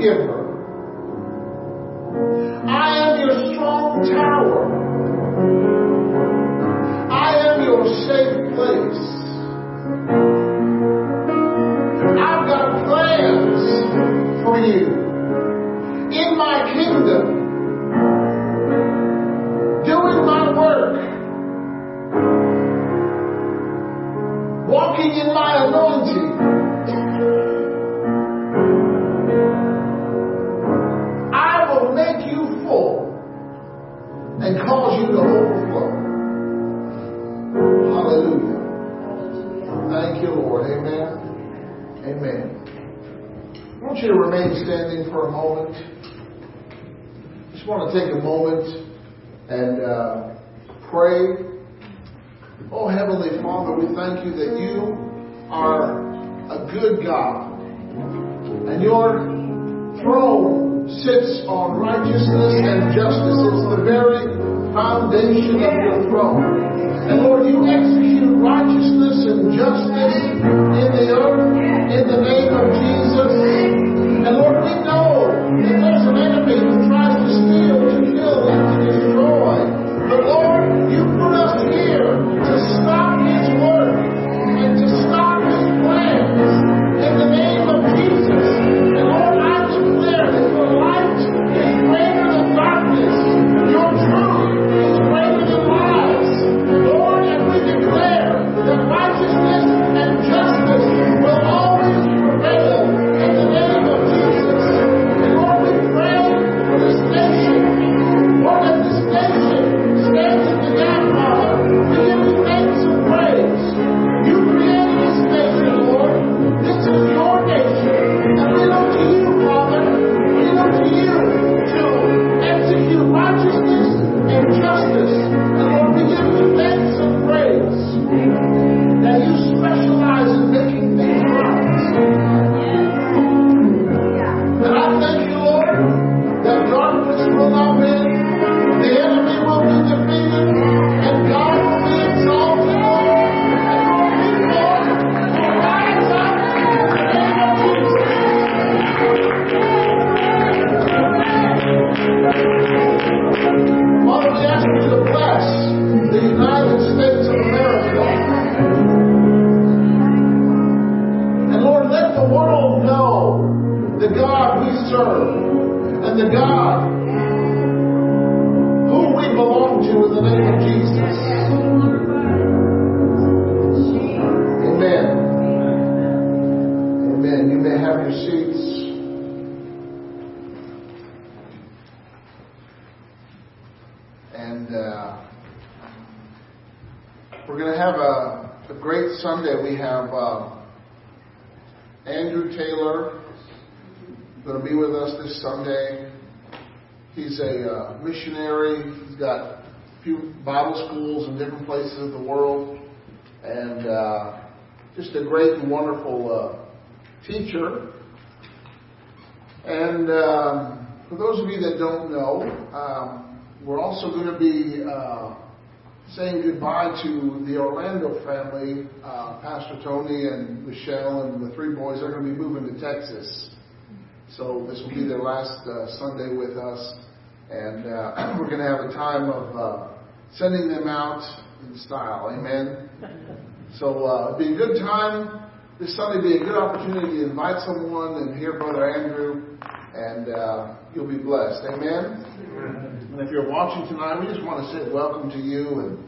the truth you remain standing for a moment. Just want to take a moment and uh, pray. Oh, Heavenly Father, we thank you that you are a good God. And your throne sits on righteousness and justice. It's the very foundation of your throne. And Lord, you execute righteousness and justice in the earth in the name of Jesus. And Lord, we know for those of you that don't know, um, we're also going to be uh, saying goodbye to the Orlando family. Uh, Pastor Tony and Michelle and the three boys are going to be moving to Texas. So this will be their last uh, Sunday with us. And uh, we're going to have a time of uh, sending them out in style. Amen. So uh, it'll be a good time. This Sunday will be a good opportunity to invite someone and hear Brother Andrew, and uh, you'll be blessed. Amen. And if you're watching tonight, we just want to say welcome to you. And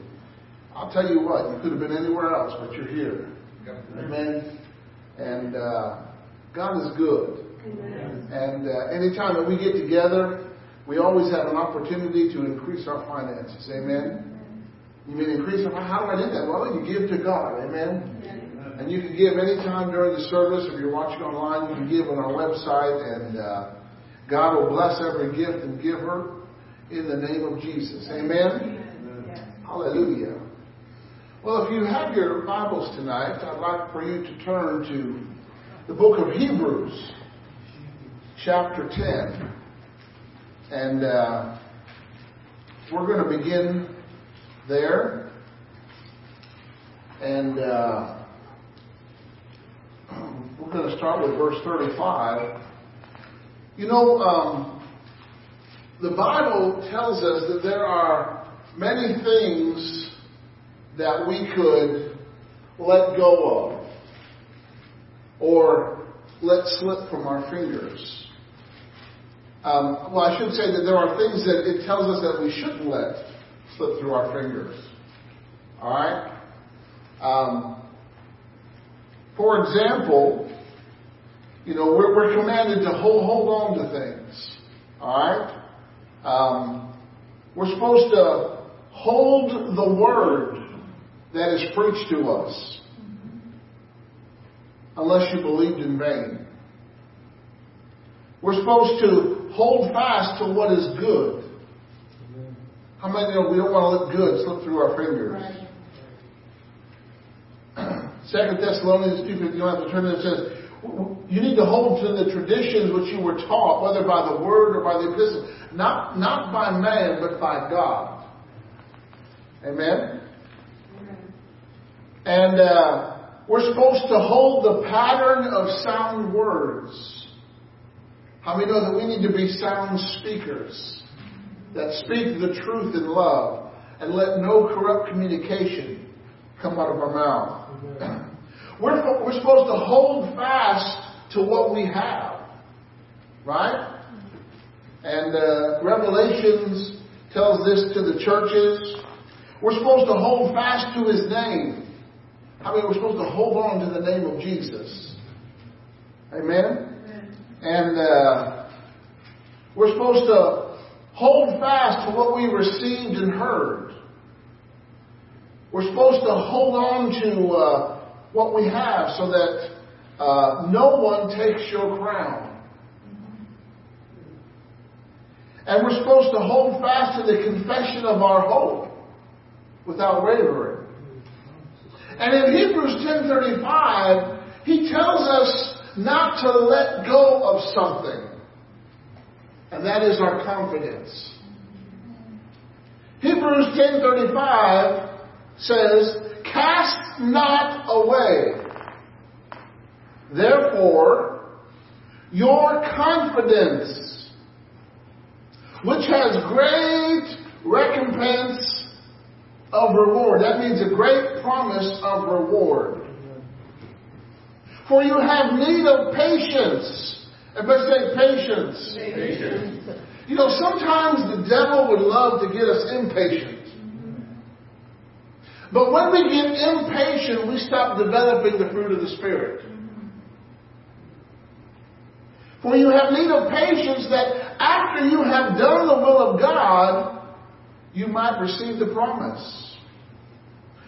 I'll tell you what, you could have been anywhere else, but you're here. Amen. And uh, God is good. Amen. And uh, anytime that we get together, we always have an opportunity to increase our finances. Amen. You mean increase? Our How do I do that? Well, you give to God. Amen. And you can give anytime during the service. If you're watching online, you can give on our website, and uh, God will bless every gift and giver in the name of Jesus. Amen. Amen. Hallelujah. Well, if you have your Bibles tonight, I'd like for you to turn to the book of Hebrews, chapter 10. And uh, we're going to begin there. And uh, we're going to start with verse 35. You know, um, the Bible tells us that there are many things that we could let go of or let slip from our fingers. Um, well, I should say that there are things that it tells us that we shouldn't let slip through our fingers. All right? Um, for example, you know, we're, we're commanded to hold, hold on to things. All right? Um, we're supposed to hold the word that is preached to us. Unless you believed in vain. We're supposed to hold fast to what is good. How many know we don't want to let good slip through our fingers? Second Thessalonians 2, you don't have to turn it says, you need to hold to the traditions which you were taught, whether by the word or by the epistle, not, not by man, but by God. Amen? And uh, we're supposed to hold the pattern of sound words. How many know that we need to be sound speakers that speak the truth in love and let no corrupt communication come out of our mouth? We're, we're supposed to hold fast to what we have. Right? And uh, Revelations tells this to the churches. We're supposed to hold fast to His name. I mean, we're supposed to hold on to the name of Jesus. Amen? Amen. And uh, we're supposed to hold fast to what we received and heard. We're supposed to hold on to uh, what we have so that uh, no one takes your crown. And we're supposed to hold fast to the confession of our hope without wavering. And in Hebrews 10:35, he tells us not to let go of something. And that is our confidence. Hebrews 10:35 says, Cast not away. Therefore, your confidence, which has great recompense of reward. That means a great promise of reward. For you have need of patience. Everybody say patience. patience. You know, sometimes the devil would love to get us impatient. But when we get impatient, we stop developing the fruit of the Spirit. For you have need of patience that after you have done the will of God, you might receive the promise.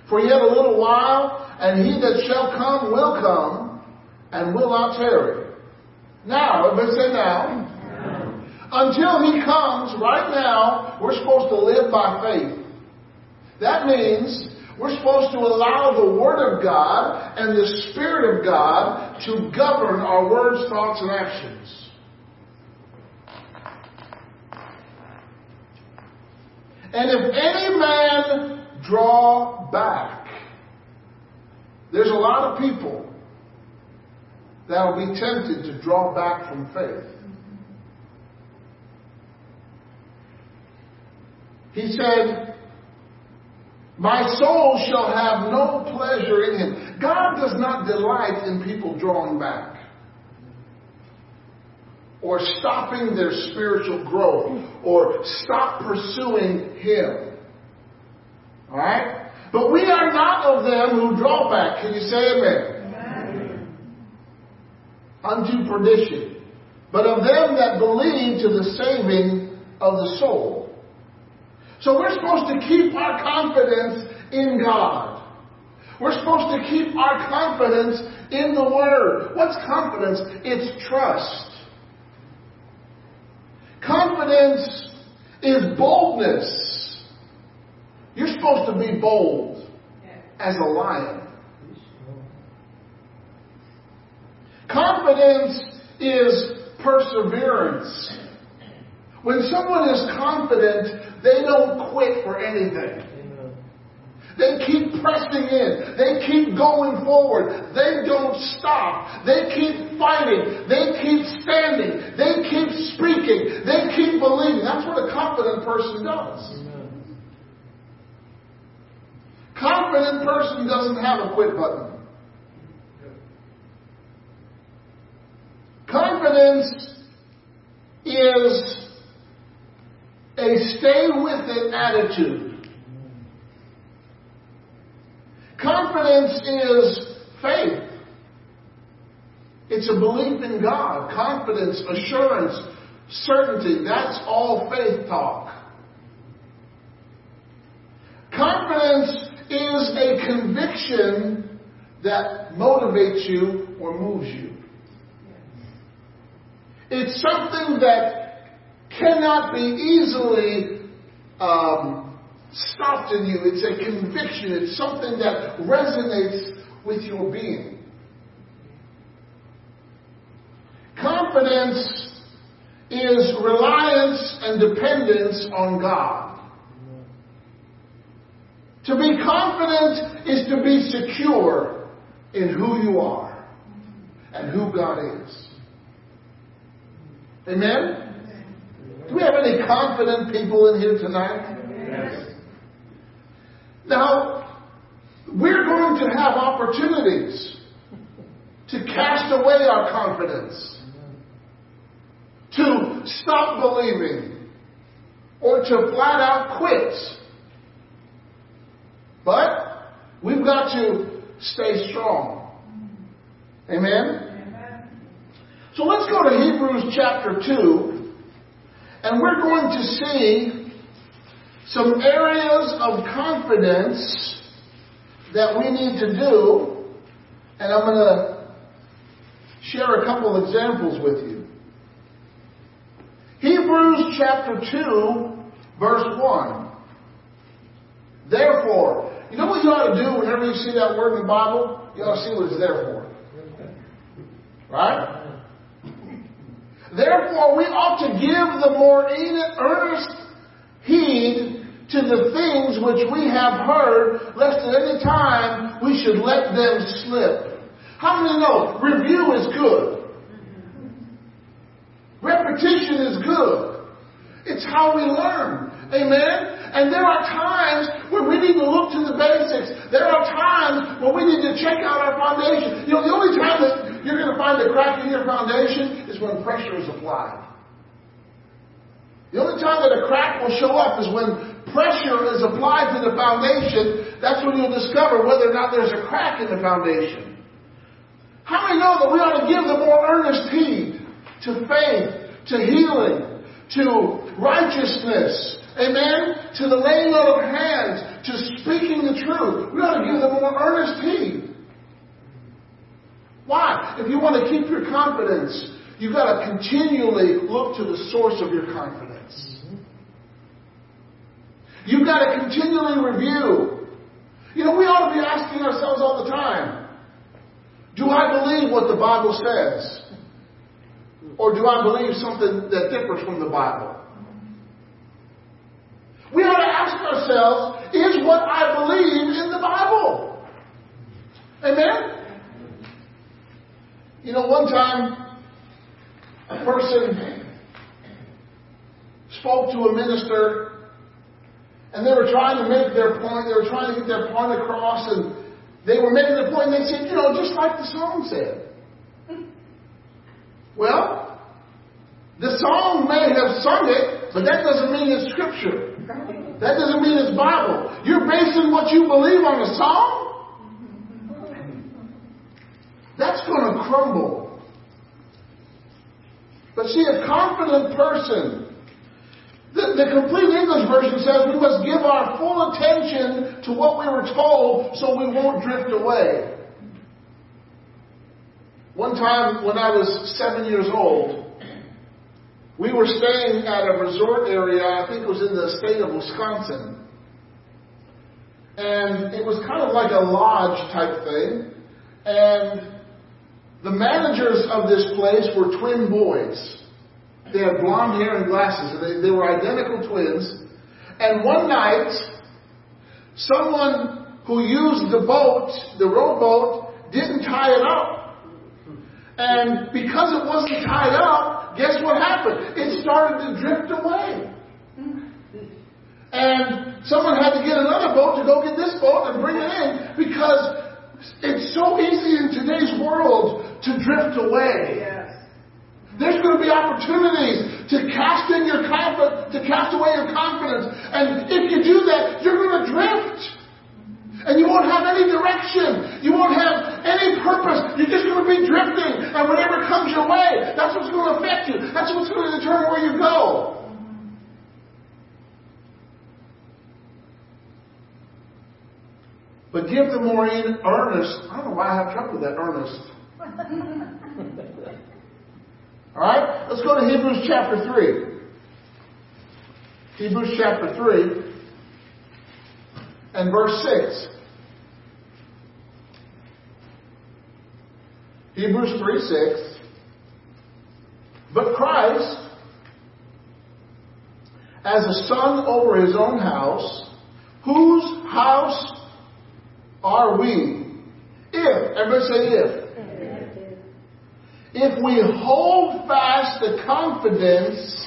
For yet a little while, and he that shall come will come, and will not tarry. Now, everybody say now. Until he comes, right now, we're supposed to live by faith. That means we're supposed to allow the Word of God and the Spirit of God to govern our words, thoughts, and actions. And if any man draw back, there's a lot of people that will be tempted to draw back from faith. He said, my soul shall have no pleasure in him. God does not delight in people drawing back or stopping their spiritual growth or stop pursuing him. Alright? But we are not of them who draw back. Can you say amen? amen? Unto perdition. But of them that believe to the saving of the soul. So we're supposed to keep our confidence in God. We're supposed to keep our confidence in the Word. What's confidence? It's trust. Confidence is boldness. You're supposed to be bold as a lion. Confidence is perseverance. When someone is confident, they don't quit for anything. They keep pressing in. They keep going forward. They don't stop. They keep fighting. They keep standing. They keep speaking. They keep believing. That's what a confident person does. Confident person doesn't have a quit button. Confidence is a stay with it attitude. Confidence is faith. It's a belief in God, confidence, assurance, certainty. That's all faith talk. Confidence is a conviction that motivates you or moves you. It's something that cannot be easily um, stopped in you. It's a conviction. It's something that resonates with your being. Confidence is reliance and dependence on God. To be confident is to be secure in who you are and who God is. Amen? Do we have any confident people in here tonight? Yes. Now, we're going to have opportunities to cast away our confidence, to stop believing, or to flat out quit. But we've got to stay strong. Amen? So let's go to Hebrews chapter 2, and we're going to see some areas of confidence that we need to do, and I'm going to share a couple examples with you. Hebrews chapter 2, verse 1. Therefore, you know what you ought to do whenever you see that word in the Bible? You ought to see what it's there for. Right? Therefore, we ought to give the more earnest heed to the things which we have heard, lest at any time we should let them slip. How many know review is good? Repetition is good. It's how we learn. Amen? And there are times when we need to look to the basics. There are times when we need to check out our foundation. You know, the only time that you're going to find a crack in your foundation is when pressure is applied. The only time that a crack will show up is when pressure is applied to the foundation. That's when you'll discover whether or not there's a crack in the foundation. How many know that we ought to give the more earnest heed to faith, to healing, to righteousness, amen, to the laying on of hands, to speaking the truth. We ought to give the more earnest heed. Why? If you want to keep your confidence, you've got to continually look to the source of your confidence. Mm-hmm. You've got to continually review. You know, we ought to be asking ourselves all the time Do I believe what the Bible says? Or do I believe something that differs from the Bible? We ought to ask ourselves Is what I believe in the Bible? Amen? You know, one time, a person spoke to a minister, and they were trying to make their point. They were trying to get their point across, and they were making the point. And they said, you know, just like the song said. Well, the song may have sung it, but that doesn't mean it's scripture. That doesn't mean it's Bible. You're basing what you believe on a song? That's going to crumble. But see, a confident person The, the complete English version says we must give our full attention to what we were told so we won't drift away. One time when I was seven years old, we were staying at a resort area, I think it was in the state of Wisconsin. And it was kind of like a lodge type thing. And the managers of this place were twin boys. They had blonde hair and glasses, and they, they were identical twins. And one night, someone who used the boat, the rowboat, didn't tie it up. And because it wasn't tied up, guess what happened? It started to drift away. And someone had to get another boat to go get this boat and bring it in because it's so easy in today's world to drift away. Yes. There's going to be opportunities to cast in your confidence, to cast away your confidence. And if you do that, you're going to drift. And you won't have any direction. You won't have any purpose. You're just going to be drifting. And whatever comes your way, that's what's going to affect you. That's what's going to determine where you go. But give the more in earnest. I don't know why I have trouble with that earnest. All right, let's go to Hebrews chapter 3. Hebrews chapter 3 and verse 6. Hebrews 3 6. But Christ, as a son over his own house, whose house are we? If, everybody say if. If we hold fast the confidence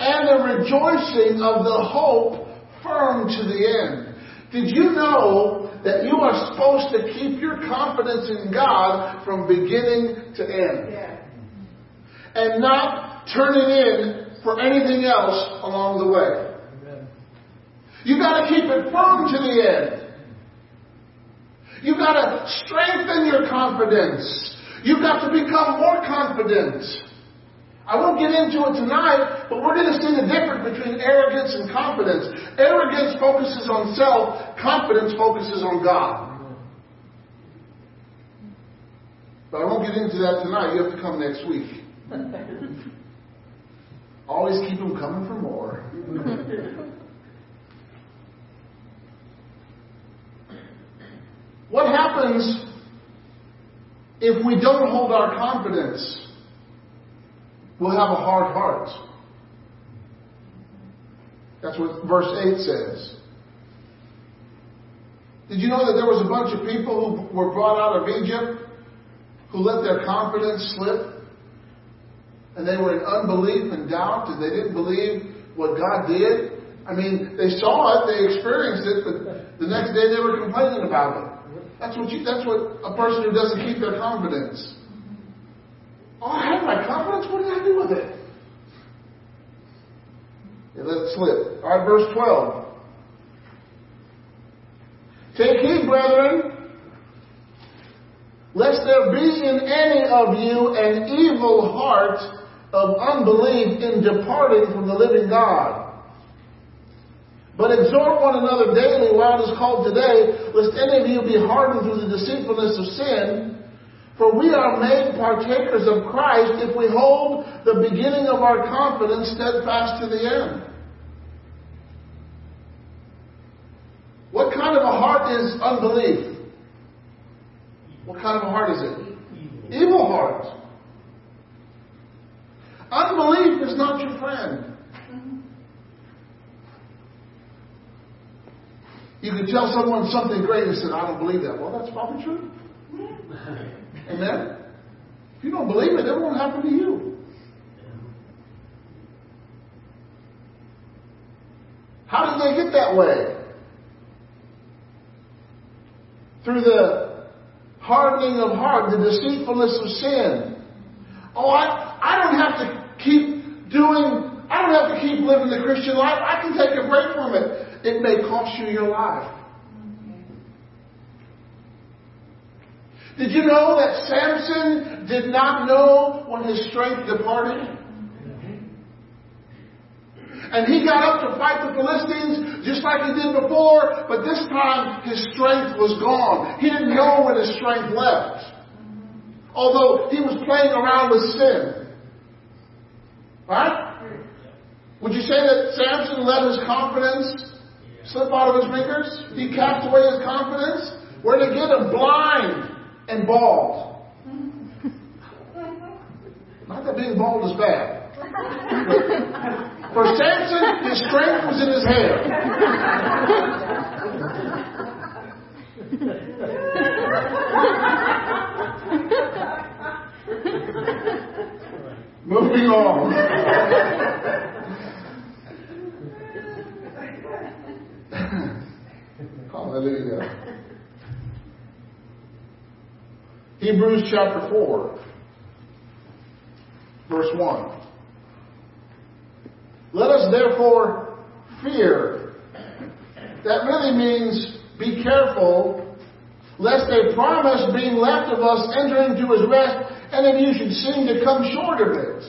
and the rejoicing of the hope firm to the end. Did you know that you are supposed to keep your confidence in God from beginning to end? Yeah. And not turn it in for anything else along the way. Amen. You gotta keep it firm to the end. You gotta strengthen your confidence. You've got to become more confident. I won't get into it tonight, but we're going to see the difference between arrogance and confidence. Arrogance focuses on self, confidence focuses on God. But I won't get into that tonight. You have to come next week. Always keep them coming for more. what happens if we don't hold our confidence? we'll have a hard heart. That's what verse 8 says. Did you know that there was a bunch of people who were brought out of Egypt who let their confidence slip? And they were in unbelief and doubt and they didn't believe what God did. I mean, they saw it, they experienced it, but the next day they were complaining about it. That's what you, that's what a person who doesn't keep their confidence. Oh, I have my confidence. What did I do with it? Yeah, let it slip. All right, verse 12. Take heed, brethren, lest there be in any of you an evil heart of unbelief in departing from the living God. But exhort one another daily while it is called today, lest any of you be hardened through the deceitfulness of sin. For we are made partakers of Christ if we hold the beginning of our confidence steadfast to the end. What kind of a heart is unbelief? What kind of a heart is it? Evil, Evil heart. Unbelief is not your friend. You could tell someone something great and say, I don't believe that. Well, that's probably true. Amen? If you don't believe it, it won't happen to you. How did they get that way? Through the hardening of heart, the deceitfulness of sin. Oh, I, I don't have to keep doing, I don't have to keep living the Christian life. I can take a break from it. It may cost you your life. Did you know that Samson did not know when his strength departed? And he got up to fight the Philistines just like he did before, but this time his strength was gone. He didn't know when his strength left. Although he was playing around with sin. Right? Would you say that Samson let his confidence slip out of his fingers? He cast away his confidence? Where did he get him? Blind and bald. Not that being bald is bad. For Samson, his strength was in his hair. Moving on. Oh, Hallelujah. Hebrews chapter 4, verse 1. Let us therefore fear. That really means be careful lest a promise being left of us enter into his rest and then you should seem to come short of it.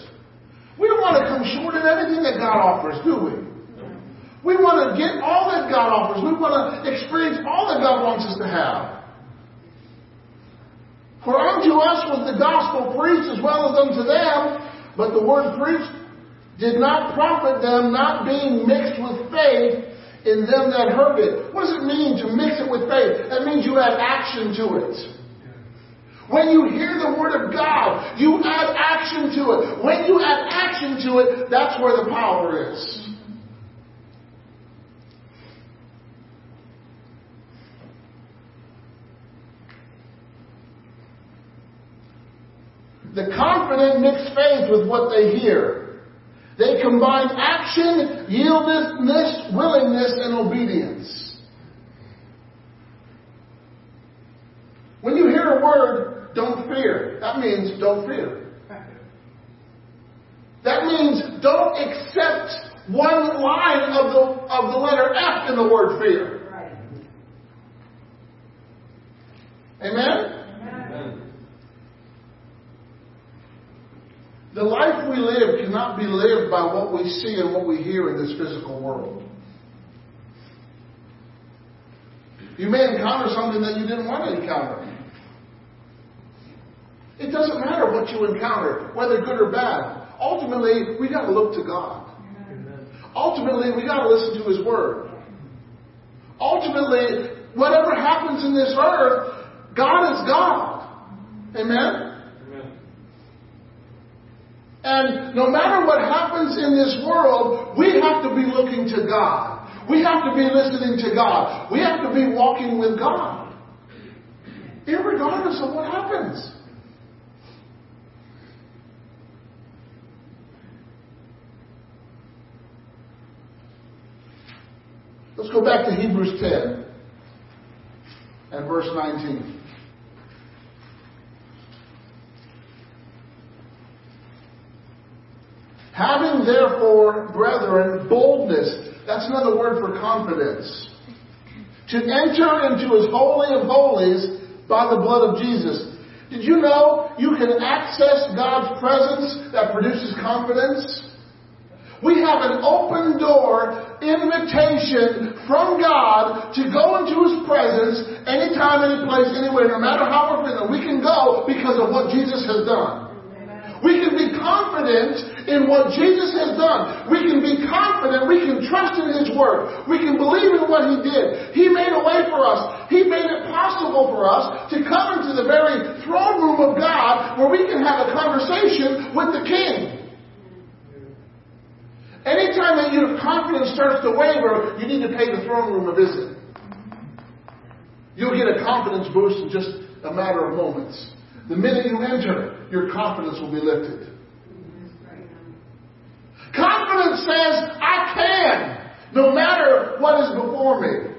We don't want to come short of anything that God offers, do we? We want to get all that God offers. We want to experience all that God wants us to have. For unto us was the gospel preached as well as unto them, but the word preached did not profit them, not being mixed with faith in them that heard it. What does it mean to mix it with faith? That means you add action to it. When you hear the word of God, you add action to it. When you add action to it, that's where the power is. The confident mix faith with what they hear. They combine action, yieldedness, willingness, and obedience. When you hear a word, don't fear. That means don't fear. That means don't accept one line of the, of the letter F in the word fear. Amen? The life we live cannot be lived by what we see and what we hear in this physical world. You may encounter something that you didn't want to encounter. It doesn't matter what you encounter, whether good or bad. Ultimately, we got to look to God. Ultimately, we got to listen to His Word. Ultimately, whatever happens in this earth, God is God. Amen? And no matter what happens in this world, we have to be looking to God. We have to be listening to God. We have to be walking with God. Irregardless of what happens. Let's go back to Hebrews 10 and verse 19. Having therefore, brethren, boldness, that's another word for confidence, to enter into his holy of holies by the blood of Jesus. Did you know you can access God's presence that produces confidence? We have an open door invitation from God to go into His presence anytime, any place, anywhere, no matter how we're feeling. We can go because of what Jesus has done. We can be confident in what Jesus has done. We can be confident. We can trust in His Word. We can believe in what He did. He made a way for us. He made it possible for us to come into the very throne room of God where we can have a conversation with the King. Anytime that your confidence starts to waver, you need to pay the throne room a visit. You'll get a confidence boost in just a matter of moments. The minute you enter, your confidence will be lifted. Confidence says, I can, no matter what is before me.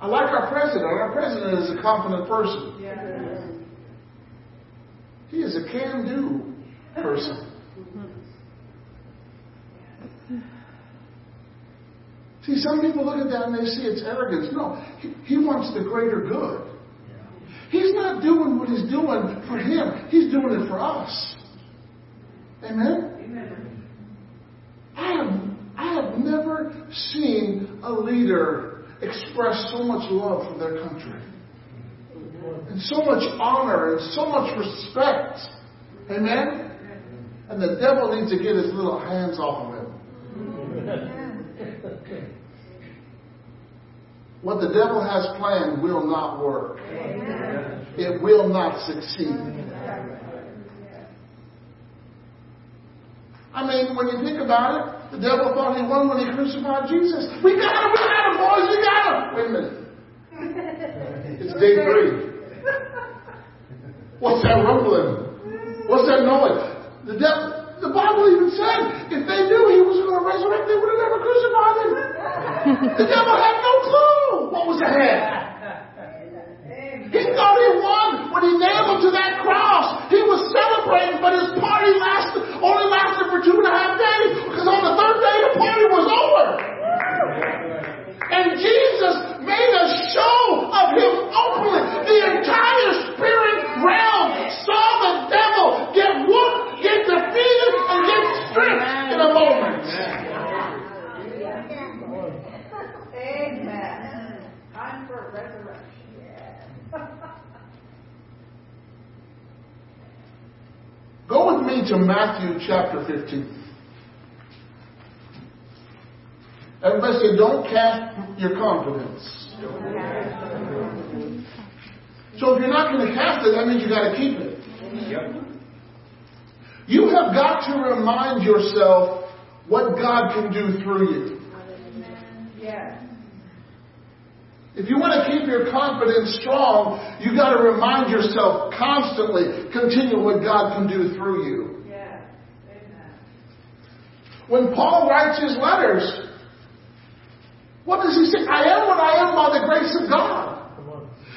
I like our president. Our president is a confident person. He is a can do person. See, some people look at that and they see it's arrogance. No, he, he wants the greater good. He's not doing what he's doing for him. He's doing it for us. Amen? Amen. I have, I have never seen a leader express so much love for their country. And so much honor and so much respect. Amen? And the devil needs to get his little hands off of him. What the devil has planned will not work. It will not succeed. I mean, when you think about it, the devil thought he won when he crucified Jesus. We got him, we got him, boys, we got him. Wait a minute. It's day three. What's that rumbling? What's that noise? The devil, the Bible even said if they knew he was going to resurrect, they would have never crucified him. the devil had no clue what was ahead. He thought he won when he nailed him to that cross. He was celebrating, but his party lasted only lasted for two and a half days because on the third day the party was over. And Jesus made a show of him openly. The entire spirit realm saw the devil get whooped, get defeated, and get stripped in a moment. Amen. Time for resurrection. Go with me to Matthew chapter 15. Everybody say, don't cast your confidence. So if you're not going to cast it, that means you've got to keep it. You have got to remind yourself what God can do through you. Yes. If you want to keep your confidence strong, you've got to remind yourself constantly, continue what God can do through you. Yes. When Paul writes his letters, what does he say? I am what I am by the grace of God.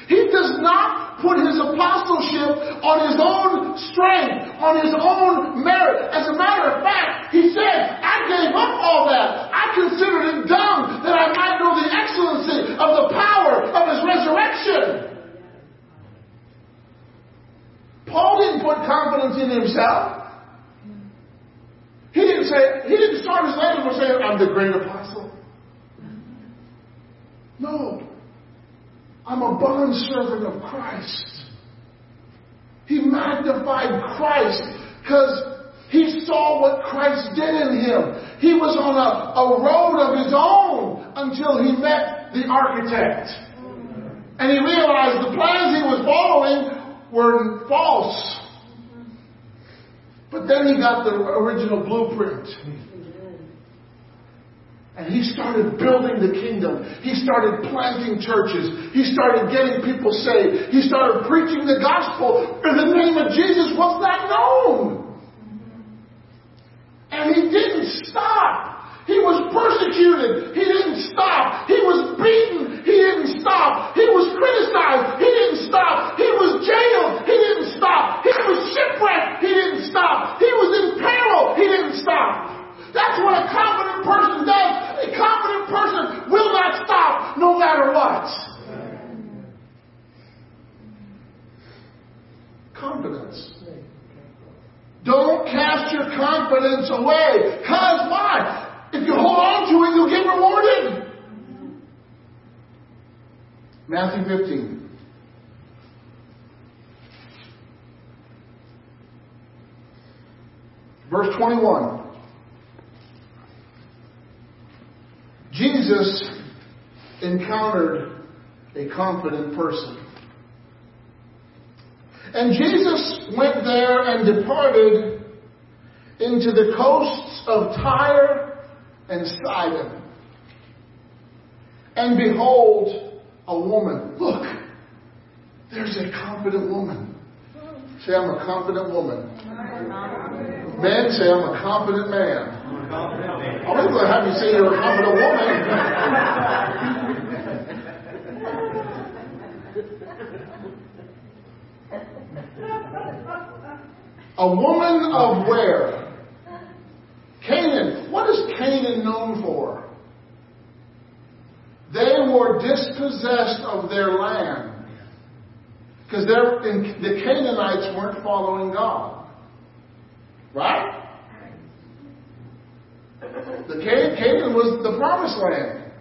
He does not put his apostleship on his own strength, on his own merit. As a matter of fact, he said, I gave up all that. I considered it dung that I might know the excellency of the power of his resurrection. Paul didn't put confidence in himself. He didn't say, he didn't start his letter by saying, I'm the great apostle. No. I'm a bondservant of Christ. He magnified Christ because he saw what Christ did in him. He was on a, a road of his own until he met the architect. And he realized the plans he was following were false. But then he got the original blueprint. And he started building the kingdom. He started planting churches. He started getting people saved. He started preaching the gospel. In the name of Jesus was not known. And he didn't stop. He was persecuted. He didn't stop. He was beaten. He didn't stop. He was criticized. He didn't stop. He was jailed. He didn't stop. He was shipwrecked. He didn't stop. He was in peril. He didn't stop. That's what a confident person does. A confident person will not stop no matter what. Confidence. Don't cast your confidence away. Because why? If you hold on to it, you'll get rewarded. Matthew 15. Verse 21. Jesus encountered a confident person. And Jesus went there and departed into the coasts of Tyre and Sidon. And behold, a woman. Look, there's a confident woman. Say, I'm a confident woman. Men say, I'm a confident man. I was going to have you say you're a confident woman. a woman of where? Canaan. What is Canaan known for? They were dispossessed of their land. Because the Canaanites weren't following God. Right? the Canaan was the promised land.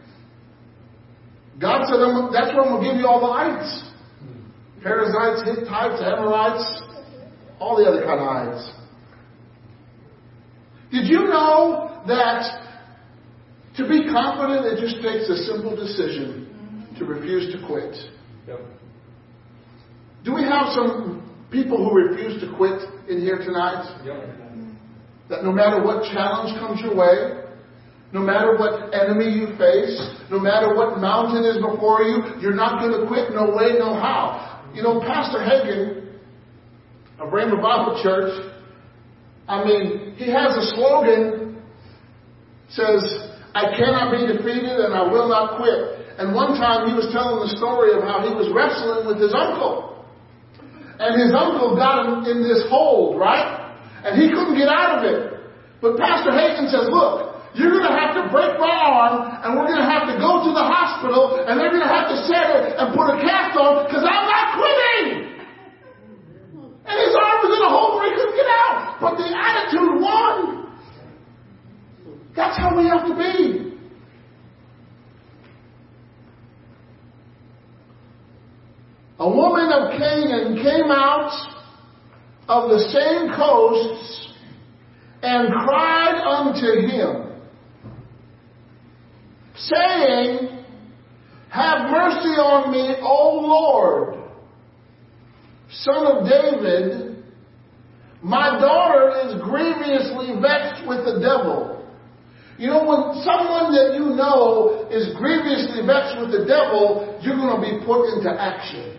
God said, that's where I'm going to give you all the ites. Perizzites, Hittites, Amorites, all the other kind of. Did you know that to be confident, it just takes a simple decision to refuse to quit? Yep. Do we have some people who refuse to quit in here tonight? Yep. That no matter what challenge comes your way, no matter what enemy you face, no matter what mountain is before you, you're not going to quit no way, no how. You know, Pastor Hagin of Rhema Bible Church, I mean, he has a slogan, says, I cannot be defeated and I will not quit. And one time he was telling the story of how he was wrestling with his uncle. And his uncle got him in this hold, right? And he couldn't get out of it. But Pastor Hagin says, look, you're going to have to break my arm and we're going to have to go to the hospital and they're going to have to set it and put a cast on because I'm not quitting. And his arm was in a hole where he couldn't get out. But the attitude won. That's how we have to be. A woman of Canaan came out of the same coasts and cried unto him, saying, Have mercy on me, O Lord, son of David. My daughter is grievously vexed with the devil. You know, when someone that you know is grievously vexed with the devil, you're going to be put into action.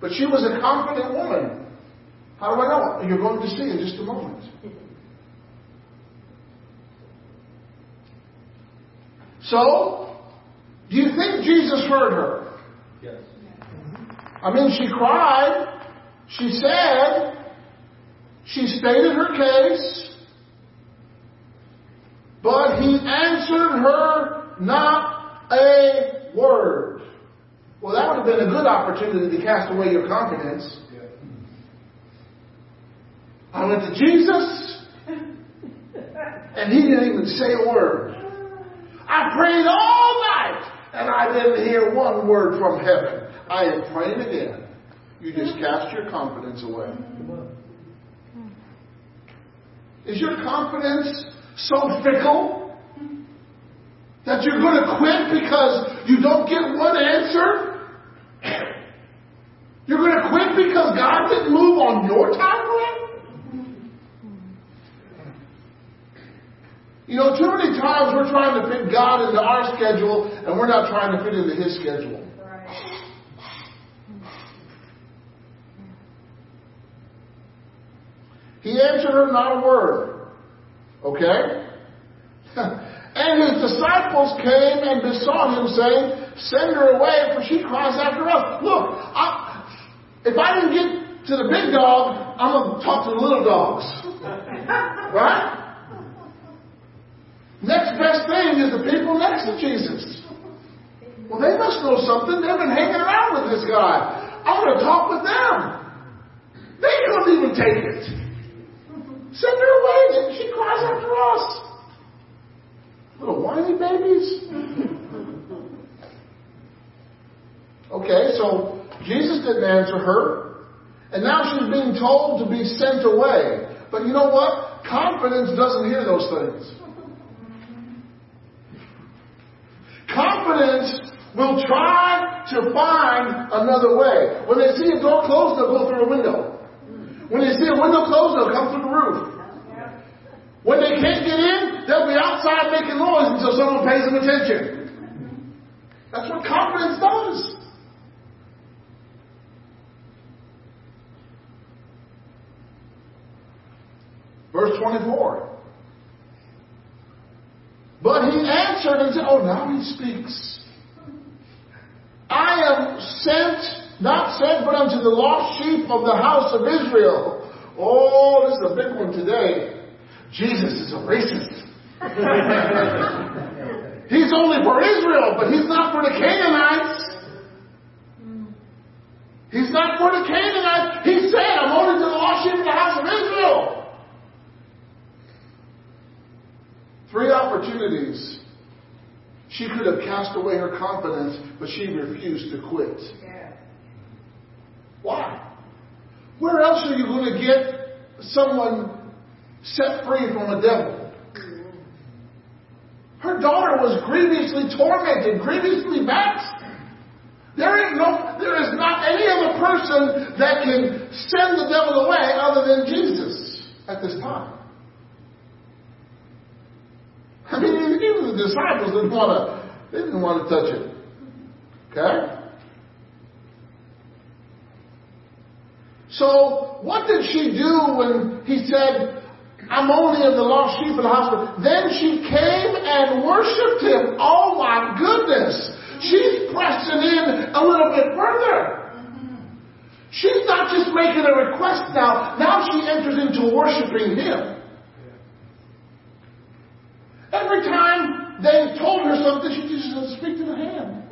But she was a confident woman. How do I know? You're going to see in just a moment. So, do you think Jesus heard her? Yes. I mean, she cried. She said. She stated her case. But he answered her not a word. Well, that would have been a good opportunity to cast away your confidence. I went to Jesus, and he didn't even say a word. I prayed all night, and I didn't hear one word from heaven. I am praying again. You just cast your confidence away. Is your confidence so fickle that you're going to quit because you don't get one answer? You're going to quit because God didn't move on your time You know, too many times we're trying to fit God into our schedule and we're not trying to fit into His schedule. He answered her not a word. Okay? and his disciples came and besought him, saying, Send her away, for she cries after us. Look, I, if I didn't get to the big dog, I'm going to talk to the little dogs. right? Next best thing is the people next to Jesus. Well, they must know something. They've been hanging around with this guy. I'm going to talk with them. They couldn't even take it. Send her away. She cries after us. Little whiny babies. okay, so Jesus didn't answer her. And now she's being told to be sent away. But you know what? Confidence doesn't hear those things. Confidence will try to find another way. When they see a door closed, they'll go through a window. When they see a window closed, they'll come through the roof. When they can't get in, they'll be outside making noise until someone pays them attention. That's what confidence does. Verse 24. But he answered and said, Oh, now he speaks. I am sent, not sent, but unto the lost sheep of the house of Israel. Oh, this is a big one today. Jesus is a racist. he's only for Israel, but he's not for the Canaanites. He's not for the Canaanites. He said, I'm only to the lost sheep of the house of Israel. Three opportunities. She could have cast away her confidence, but she refused to quit. Yes. Why? Where else are you going to get someone set free from a devil? Mm-hmm. Her daughter was grievously tormented, grievously vexed. There ain't no, there is not any other person that can send the devil away other than Jesus at this time. I mean, even the disciples didn't want to, they didn't want to touch it. Okay? So, what did she do when he said, I'm only in the lost sheep of the house? Then she came and worshiped him. Oh my goodness! She's pressing in a little bit further. She's not just making a request now. Now she enters into worshiping him. Every time they told her something, she just said, speak to the hand.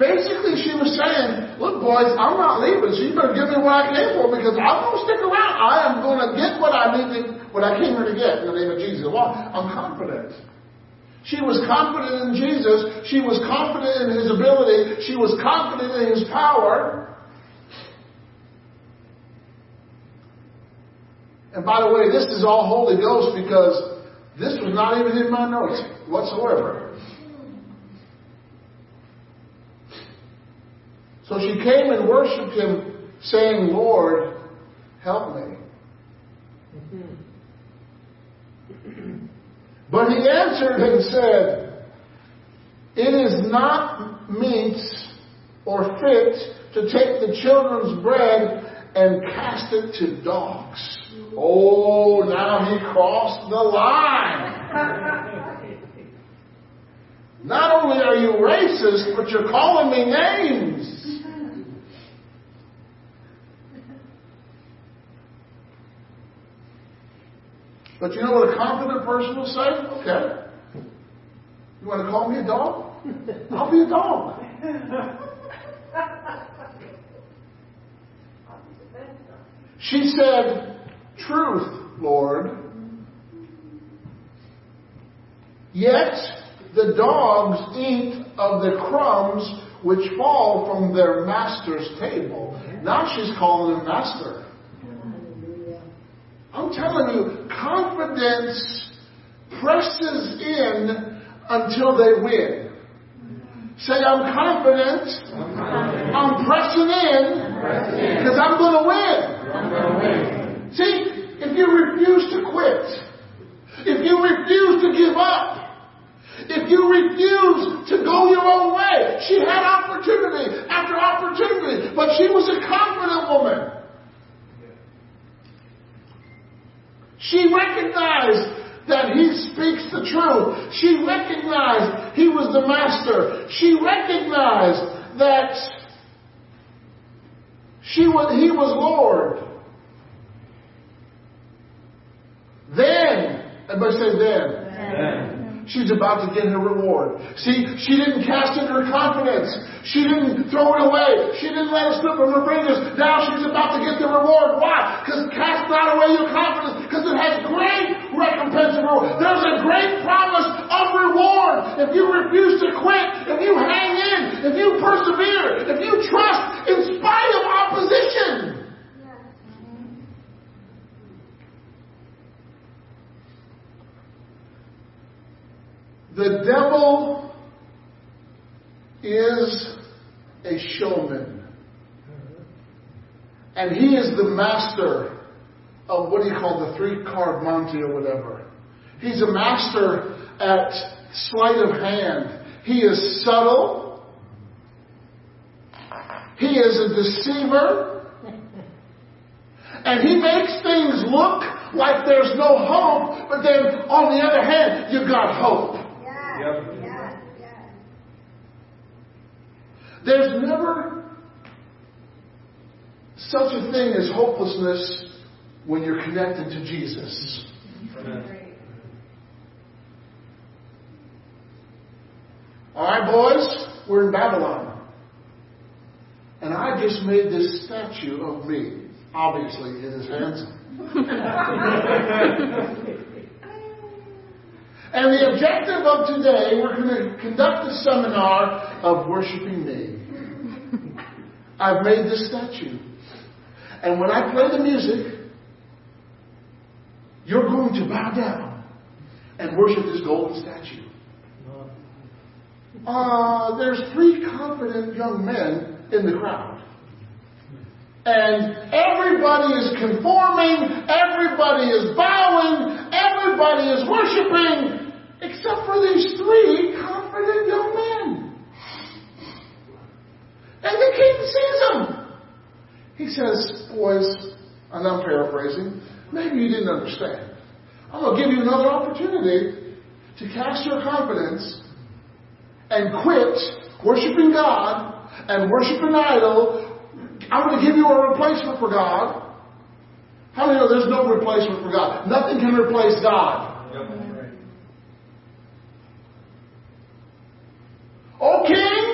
Basically, she was saying, look, boys, I'm not leaving, so you better give me what I came for because I'm going to stick around. I am going to get what I need to, what I came here to get in the name of Jesus. Well, I'm confident. She was confident in Jesus. She was confident in His ability. She was confident in His power. And by the way, this is all Holy Ghost because this was not even in my notes whatsoever. So she came and worshiped him, saying, Lord, help me. But he answered and said, It is not meet or fit to take the children's bread and cast it to dogs. Oh, now he crossed the line. Not only are you racist, but you're calling me names. But you know what a confident person will say? Okay. You want to call me a dog? I'll be a dog. She said, Truth, Lord. Yet the dogs eat of the crumbs which fall from their master's table. Now she's calling him master. I'm telling you, confidence presses in until they win. Say, I'm confident. I'm pressing in because I'm going to win. If you refuse to quit, if you refuse to give up, if you refuse to go your own way, she had opportunity after opportunity, but she was a confident woman. She recognized that he speaks the truth. She recognized he was the master. She recognized that she was, he was Lord. Then, everybody say then. Amen. She's about to get her reward. See, she didn't cast in her confidence. She didn't throw it away. She didn't let it slip from her fingers. Now she's about to get the reward. Why? Because cast not away your confidence because it has great recompense and reward. There's a great promise of reward if you refuse to quit, if you hang in, if you persevere, if you trust in spite of opposition. The devil is a showman. And he is the master of what do you call the three card Monte or whatever. He's a master at sleight of hand. He is subtle. He is a deceiver. And he makes things look like there's no hope, but then on the other hand, you've got hope. Yep. There's never such a thing as hopelessness when you're connected to Jesus. All right, boys, we're in Babylon. And I just made this statue of me. Obviously, it is handsome. And the objective of today, we're going to conduct a seminar of worshiping me. I've made this statue. And when I play the music, you're going to bow down and worship this golden statue. Uh, there's three confident young men in the crowd. And everybody is conforming, everybody is bowing, everybody is worshiping, except for these three confident young men. And the king sees them. He says, Boys, and I'm paraphrasing, maybe you didn't understand. I'm going to give you another opportunity to cast your confidence and quit worshiping God and worshiping idol I'm going to give you a replacement for God. How many know there's no replacement for God? Nothing can replace God. Yep. Oh, King,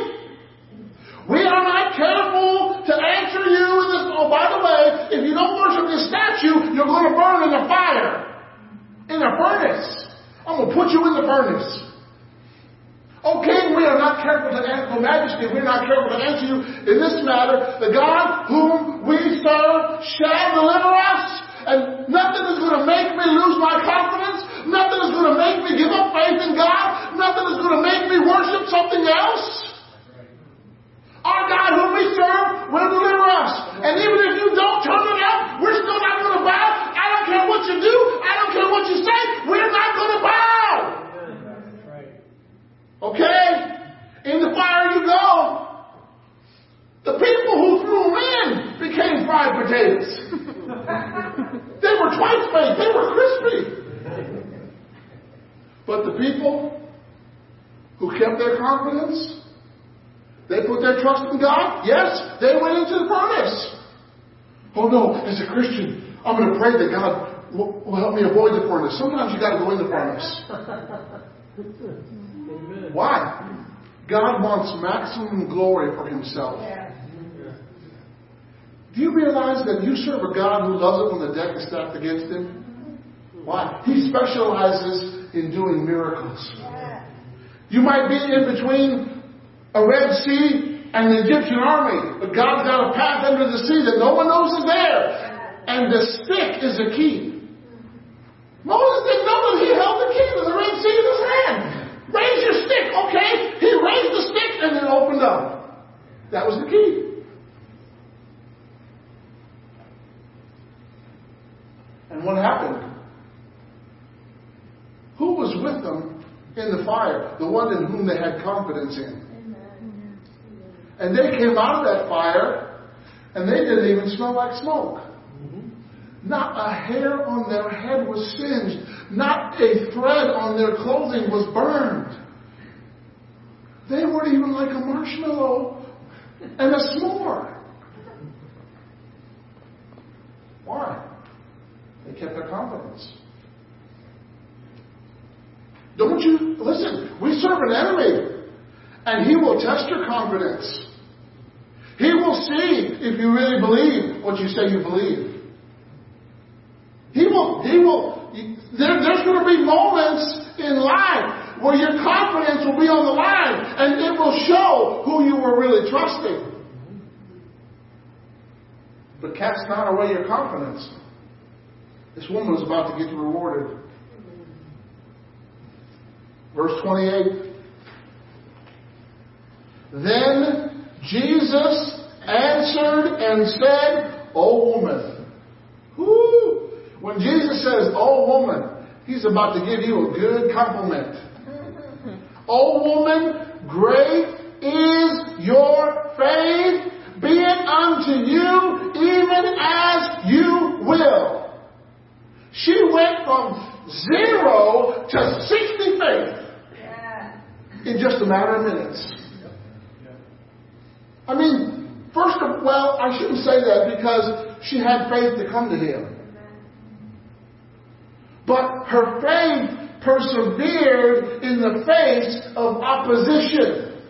we are not careful to answer you in this. Oh, by the way, if you don't worship this statue, you're going to burn in the fire, in a furnace. I'm going to put you in the furnace. O king, we are not careful to answer, majesty, we're not careful to answer you in this matter. The God whom we serve shall deliver us, and nothing is going to make me lose my confidence. Nothing is going to make me give up faith in God. Nothing is going to make me worship something else. Our God whom we serve will deliver us. And even if you don't turn it up, we're still not going to bow. I don't care what you do. I don't care what you say. We're not going to bow. Okay? In the fire you go. The people who threw them in became fried potatoes. they were twice baked. They were crispy. But the people who kept their confidence, they put their trust in God. Yes, they went into the furnace. Oh no, as a Christian, I'm going to pray that God will, will help me avoid the furnace. Sometimes you got to go in the furnace. Why? God wants maximum glory for himself. Do you realize that you serve a God who loves it when the deck is stacked against him? Why? He specializes in doing miracles. You might be in between a Red Sea and the Egyptian army, but God's got a path under the sea that no one knows is there. And the stick is the key. Moses didn't know that he held the key to the Red Sea in his hand. Raise your stick, okay? He raised the stick and it opened up. That was the key. And what happened? Who was with them in the fire? The one in whom they had confidence in. And they came out of that fire and they didn't even smell like smoke. Not a hair on their head was singed. Not a thread on their clothing was burned. They weren't even like a marshmallow and a s'more. Why? They kept their confidence. Don't you listen? We serve an enemy, and he will test your confidence. He will see if you really believe what you say you believe. He will, he will, there, there's going to be moments in life where your confidence will be on the line and it will show who you were really trusting. But cast not away your confidence. This woman is about to get rewarded. Verse 28. Then Jesus answered and said, O woman, when Jesus says, Oh woman, he's about to give you a good compliment. oh woman, great is your faith. Be it unto you even as you will. She went from zero to 60 faith in just a matter of minutes. I mean, first of well, I shouldn't say that because she had faith to come to him. But her faith persevered in the face of opposition.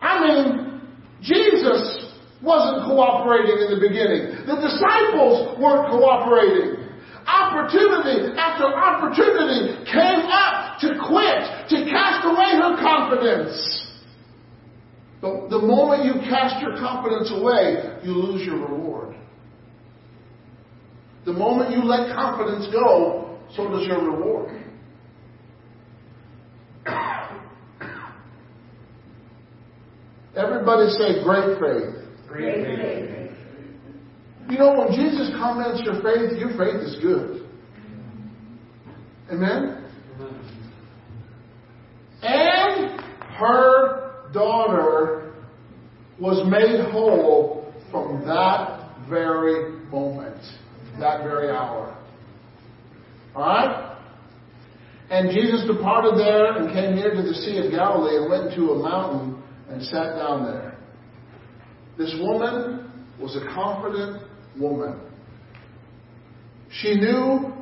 I mean, Jesus wasn't cooperating in the beginning. The disciples weren't cooperating. Opportunity after opportunity came up to quit, to cast away her confidence. But the moment you cast your confidence away, you lose your reward. The moment you let confidence go, so does your reward. Everybody say great faith. Great faith. You know, when Jesus comments your faith, your faith is good. Amen? And her daughter was made whole from that very moment, that very hour. Alright? And Jesus departed there and came near to the Sea of Galilee and went to a mountain and sat down there. This woman was a confident woman. She knew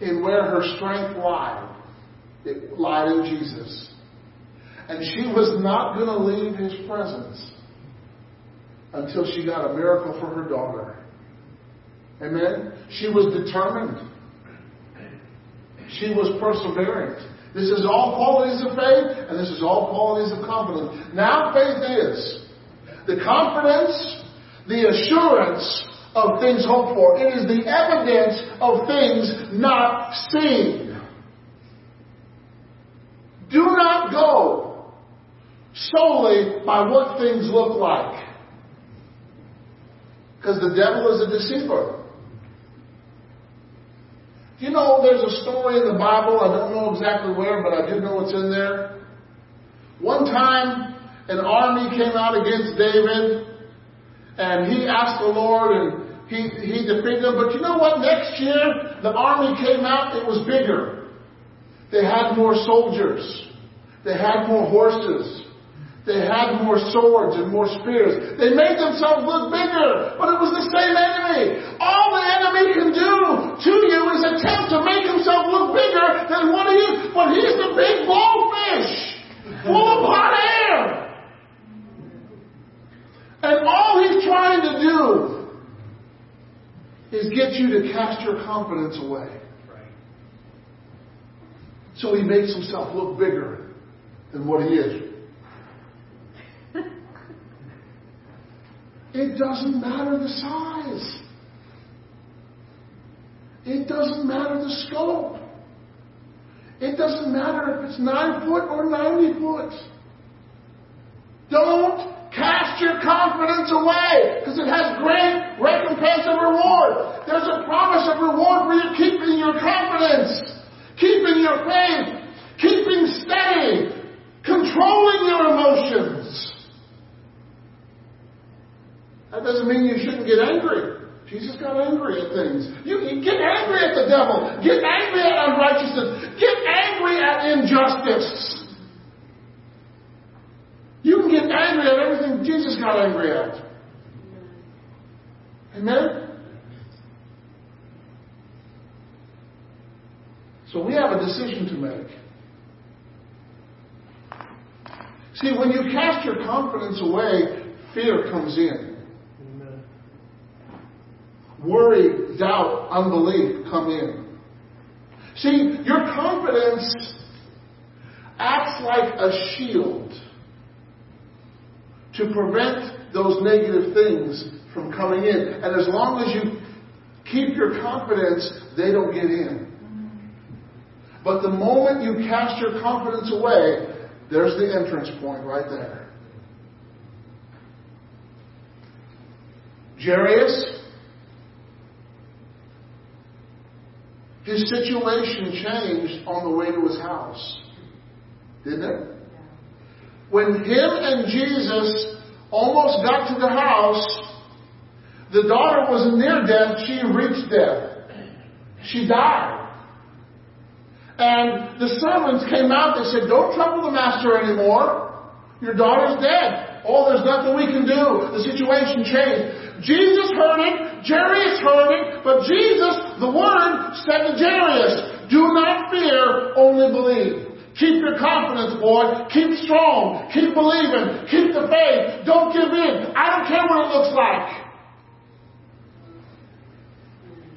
in where her strength lied. It lied in Jesus. And she was not going to leave his presence until she got a miracle for her daughter. Amen? She was determined. She was perseverant. This is all qualities of faith, and this is all qualities of confidence. Now faith is the confidence, the assurance of things hoped for. It is the evidence of things not seen. Do not go solely by what things look like. Because the devil is a deceiver. You know, there's a story in the Bible, I don't know exactly where, but I do know it's in there. One time, an army came out against David, and he asked the Lord, and he, he defeated them. But you know what? Next year, the army came out, it was bigger. They had more soldiers. They had more horses. They had more swords and more spears. They made themselves look bigger, but it was the same enemy. All the enemy can do to you is attempt to make himself look bigger than what he is, but he's the big goldfish, full of hot air. And all he's trying to do is get you to cast your confidence away. So he makes himself look bigger than what he is. It doesn't matter the size. It doesn't matter the scope. It doesn't matter if it's 9 foot or 90 foot. Don't cast your confidence away because it has great recompense and reward. There's a promise of reward for you keeping your confidence, keeping your faith, keeping steady, controlling your emotions. That doesn't mean you shouldn't get angry. Jesus got angry at things. You, get angry at the devil. Get angry at unrighteousness. Get angry at injustice. You can get angry at everything Jesus got angry at. Amen? So we have a decision to make. See, when you cast your confidence away, fear comes in. Worry, doubt, unbelief come in. See, your confidence acts like a shield to prevent those negative things from coming in. And as long as you keep your confidence, they don't get in. But the moment you cast your confidence away, there's the entrance point right there. Jairus, his situation changed on the way to his house. Didn't it? When him and Jesus almost got to the house, the daughter was near death, she reached death. She died. And the servants came out, they said, Don't trouble the master anymore. Your daughter's dead. Oh, there's nothing we can do. The situation changed. Jesus heard it, Jairus heard it, but Jesus, the Word, said to Jairus, Do not fear, only believe. Keep your confidence, boy. Keep strong. Keep believing. Keep the faith. Don't give in. I don't care what it looks like.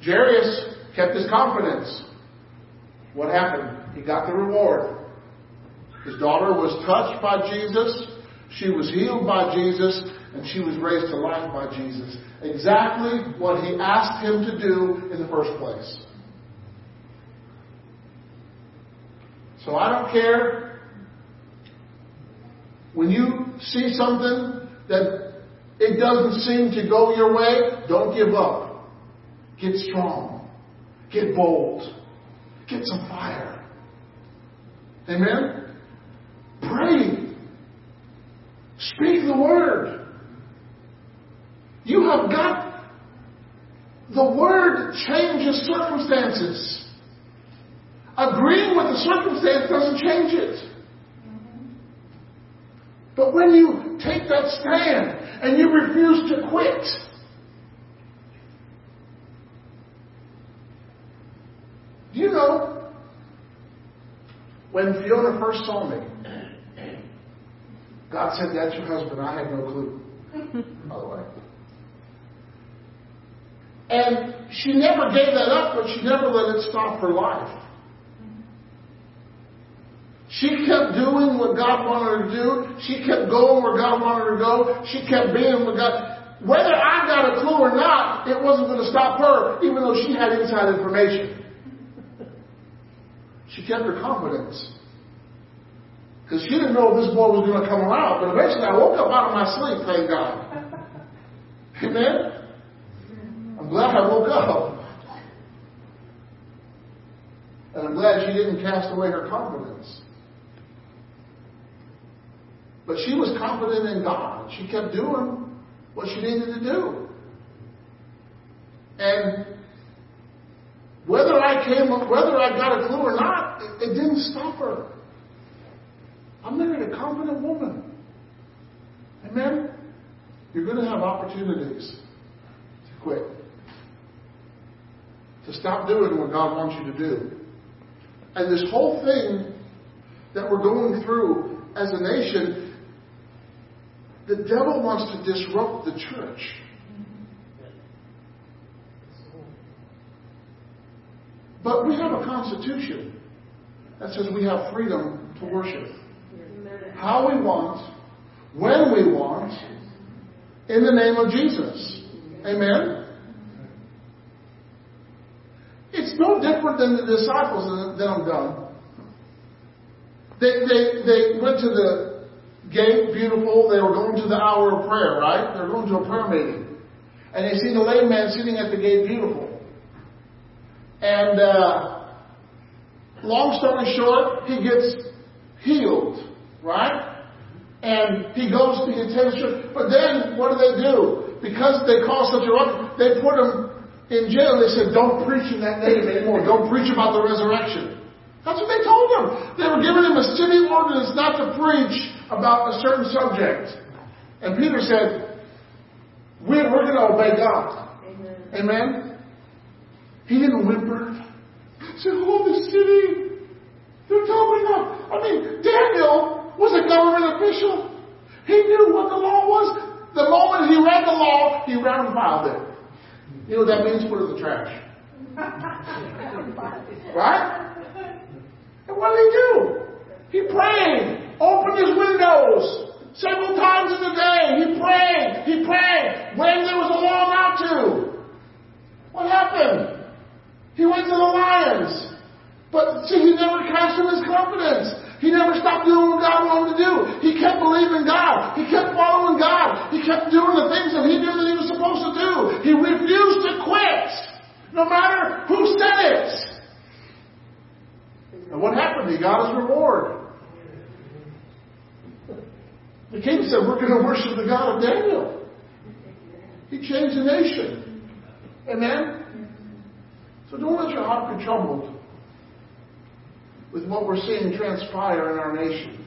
Jairus kept his confidence. What happened? He got the reward. His daughter was touched by Jesus. She was healed by Jesus and she was raised to life by Jesus. Exactly what he asked him to do in the first place. So I don't care when you see something that it doesn't seem to go your way, don't give up. Get strong. Get bold. Get some fire. Amen? Pray. Speak the word. You have got the word changes circumstances. Agreeing with the circumstance doesn't change it. But when you take that stand and you refuse to quit, do you know when Fiona first saw me, God said, That's your husband. I had no clue, by the way. And she never gave that up, but she never let it stop her life. She kept doing what God wanted her to do. She kept going where God wanted her to go. She kept being what God. Whether I got a clue or not, it wasn't going to stop her, even though she had inside information. She kept her confidence. Because she didn't know if this boy was going to come around. But eventually I woke up out of my sleep, thank God. Amen? Glad I woke up. And I'm glad she didn't cast away her confidence. But she was confident in God. She kept doing what she needed to do. And whether I came, whether I got a clue or not, it, it didn't stop her. I married a confident woman. Amen? You're going to have opportunities to quit. To stop doing what God wants you to do. And this whole thing that we're going through as a nation the devil wants to disrupt the church. But we have a constitution that says we have freedom to worship. How we want, when we want, in the name of Jesus. Amen? It's no different than the disciples that I'm done. They, they, they went to the gate, beautiful. They were going to the hour of prayer, right? They're going to a prayer meeting. And they see the lame man sitting at the gate, beautiful. And uh, long story short, he gets healed, right? And he goes to the church. But then, what do they do? Because they cause such a ruckus, they put him in jail. They said, don't preach in that name anymore. Don't preach about the resurrection. That's what they told him. They were giving him a city ordinance not to preach about a certain subject. And Peter said, we're, we're going to obey God. Amen. Amen. He didn't whimper. He said, oh, the city. They're talking about. I mean, Daniel was a government official. He knew what the law was. The moment he read the law, he filed it. You know what that means? Put it in the trash. right? And what did he do? He prayed opened his windows several times in the day. He prayed, he prayed when there was a law not to. What happened? He went to the lions. But see, he never cast in his confidence. He never stopped doing what God wanted to do. He kept believing God. He kept following God. He kept doing the things that he knew that he was supposed to He refused to quit, no matter who said it. And what happened? He got his reward. The king said, We're going to worship the God of Daniel. He changed the nation. Amen? So don't let your heart be troubled with what we're seeing transpire in our nation.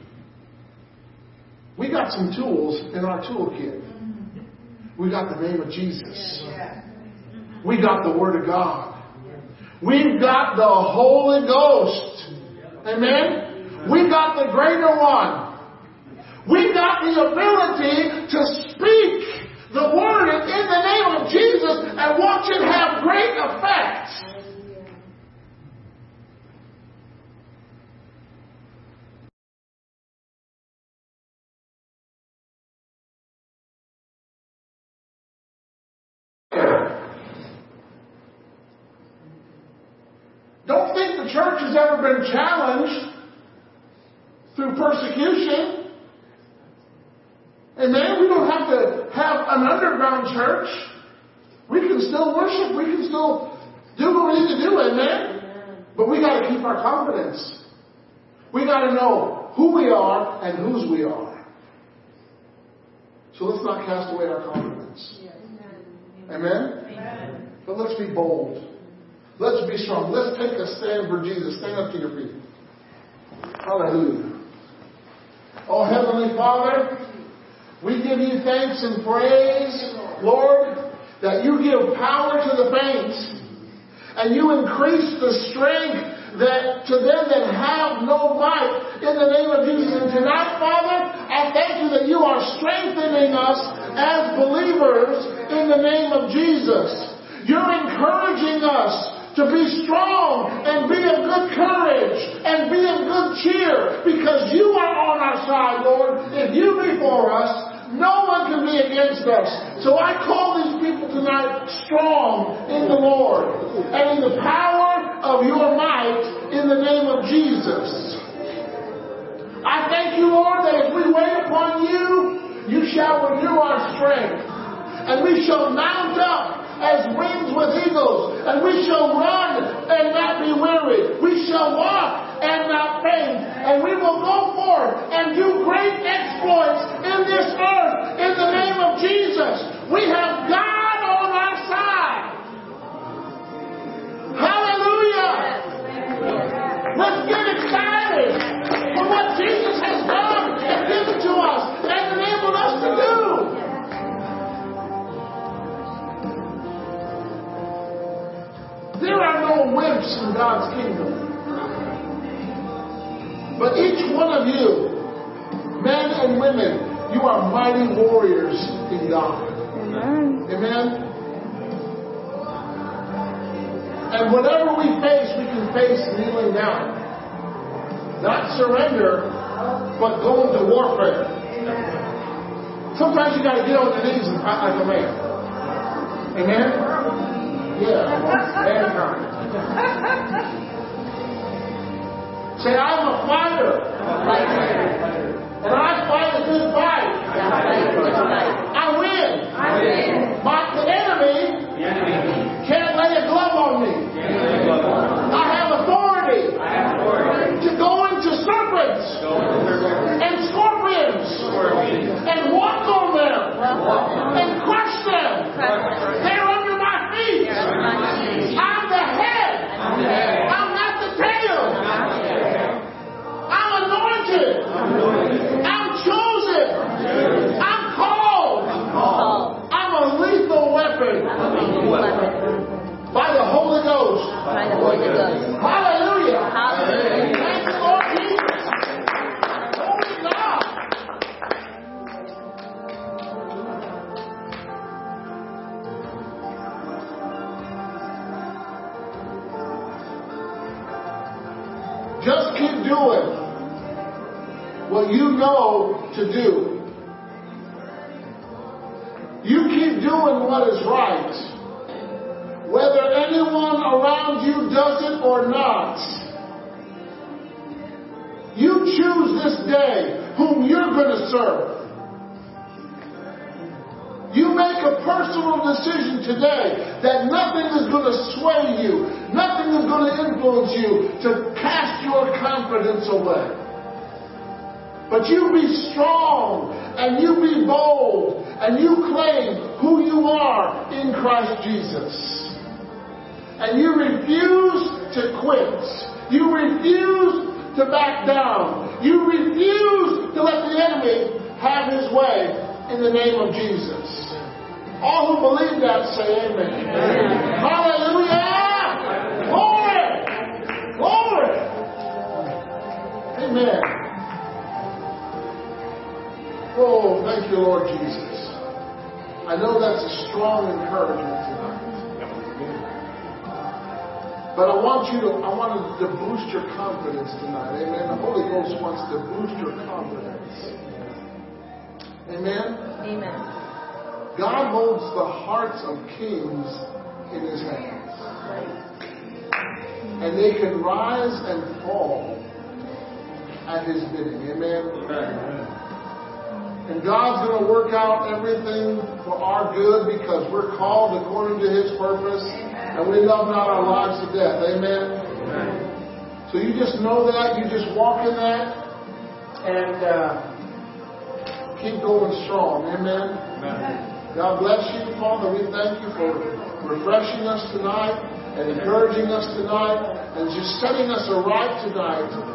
We got some tools in our toolkit. We got the name of Jesus. We got the Word of God. We've got the Holy Ghost. Amen? We got the greater one. We got the ability to speak the word in the name of Jesus and watch it have great effect. church has ever been challenged through persecution. Amen. We don't have to have an underground church. We can still worship. We can still do what we need to do. Amen. But we got to keep our confidence. We got to know who we are and whose we are. So let's not cast away our confidence. Amen? Amen? But let's be bold. Let's be strong. Let's take a stand for Jesus. Stand up to your feet. Hallelujah. Oh, Heavenly Father, we give you thanks and praise, Lord, that you give power to the faint and you increase the strength that to them that have no might in the name of Jesus. And tonight, Father, I thank you that you are strengthening us as believers in the name of Jesus. You're encouraging to be strong and be of good courage and be of good cheer because you are on our side, Lord. If you be for us, no one can be against us. So I call these people tonight strong in the Lord and in the power of your might in the name of Jesus. I thank you, Lord, that as we wait upon you, you shall renew our strength. And we shall mount up as wings with eagles, and we shall run and not be weary. We shall walk and not faint, and we will go forth and do great exploits in this earth in the name of Jesus. We have God on our side. Hallelujah! Let's get excited There are no wimps in God's kingdom. But each one of you, men and women, you are mighty warriors in God. Amen. Amen? And whatever we face, we can face kneeling down. Not surrender, but go into warfare. Sometimes you got to get on your knees and fight like a man. Amen? Yeah, mankind. Say, I'm a fighter. And I fight a good fight. I win. But the enemy can't lay a glove on me. I have authority to go into serpents and scorpions and walk on them and crush them. Hallelujah. Away. But you be strong and you be bold and you claim who you are in Christ Jesus. And you refuse to quit. You refuse to back down. You refuse to let the enemy have his way in the name of Jesus. All who believe that say amen. Hallelujah! Amen. Oh, thank you, Lord Jesus. I know that's a strong encouragement tonight. But I want you to, I want to boost your confidence tonight. Amen. The Holy Ghost wants to boost your confidence. Amen. Amen. God holds the hearts of kings in his hands. and they can rise and fall at His bidding. Amen. And God's going to work out everything for our good because we're called according to His purpose, and we love not our lives to death. Amen. So you just know that, you just walk in that, and uh, keep going strong. Amen. God bless you, Father. We thank you for refreshing us tonight and encouraging us tonight and just setting us aright tonight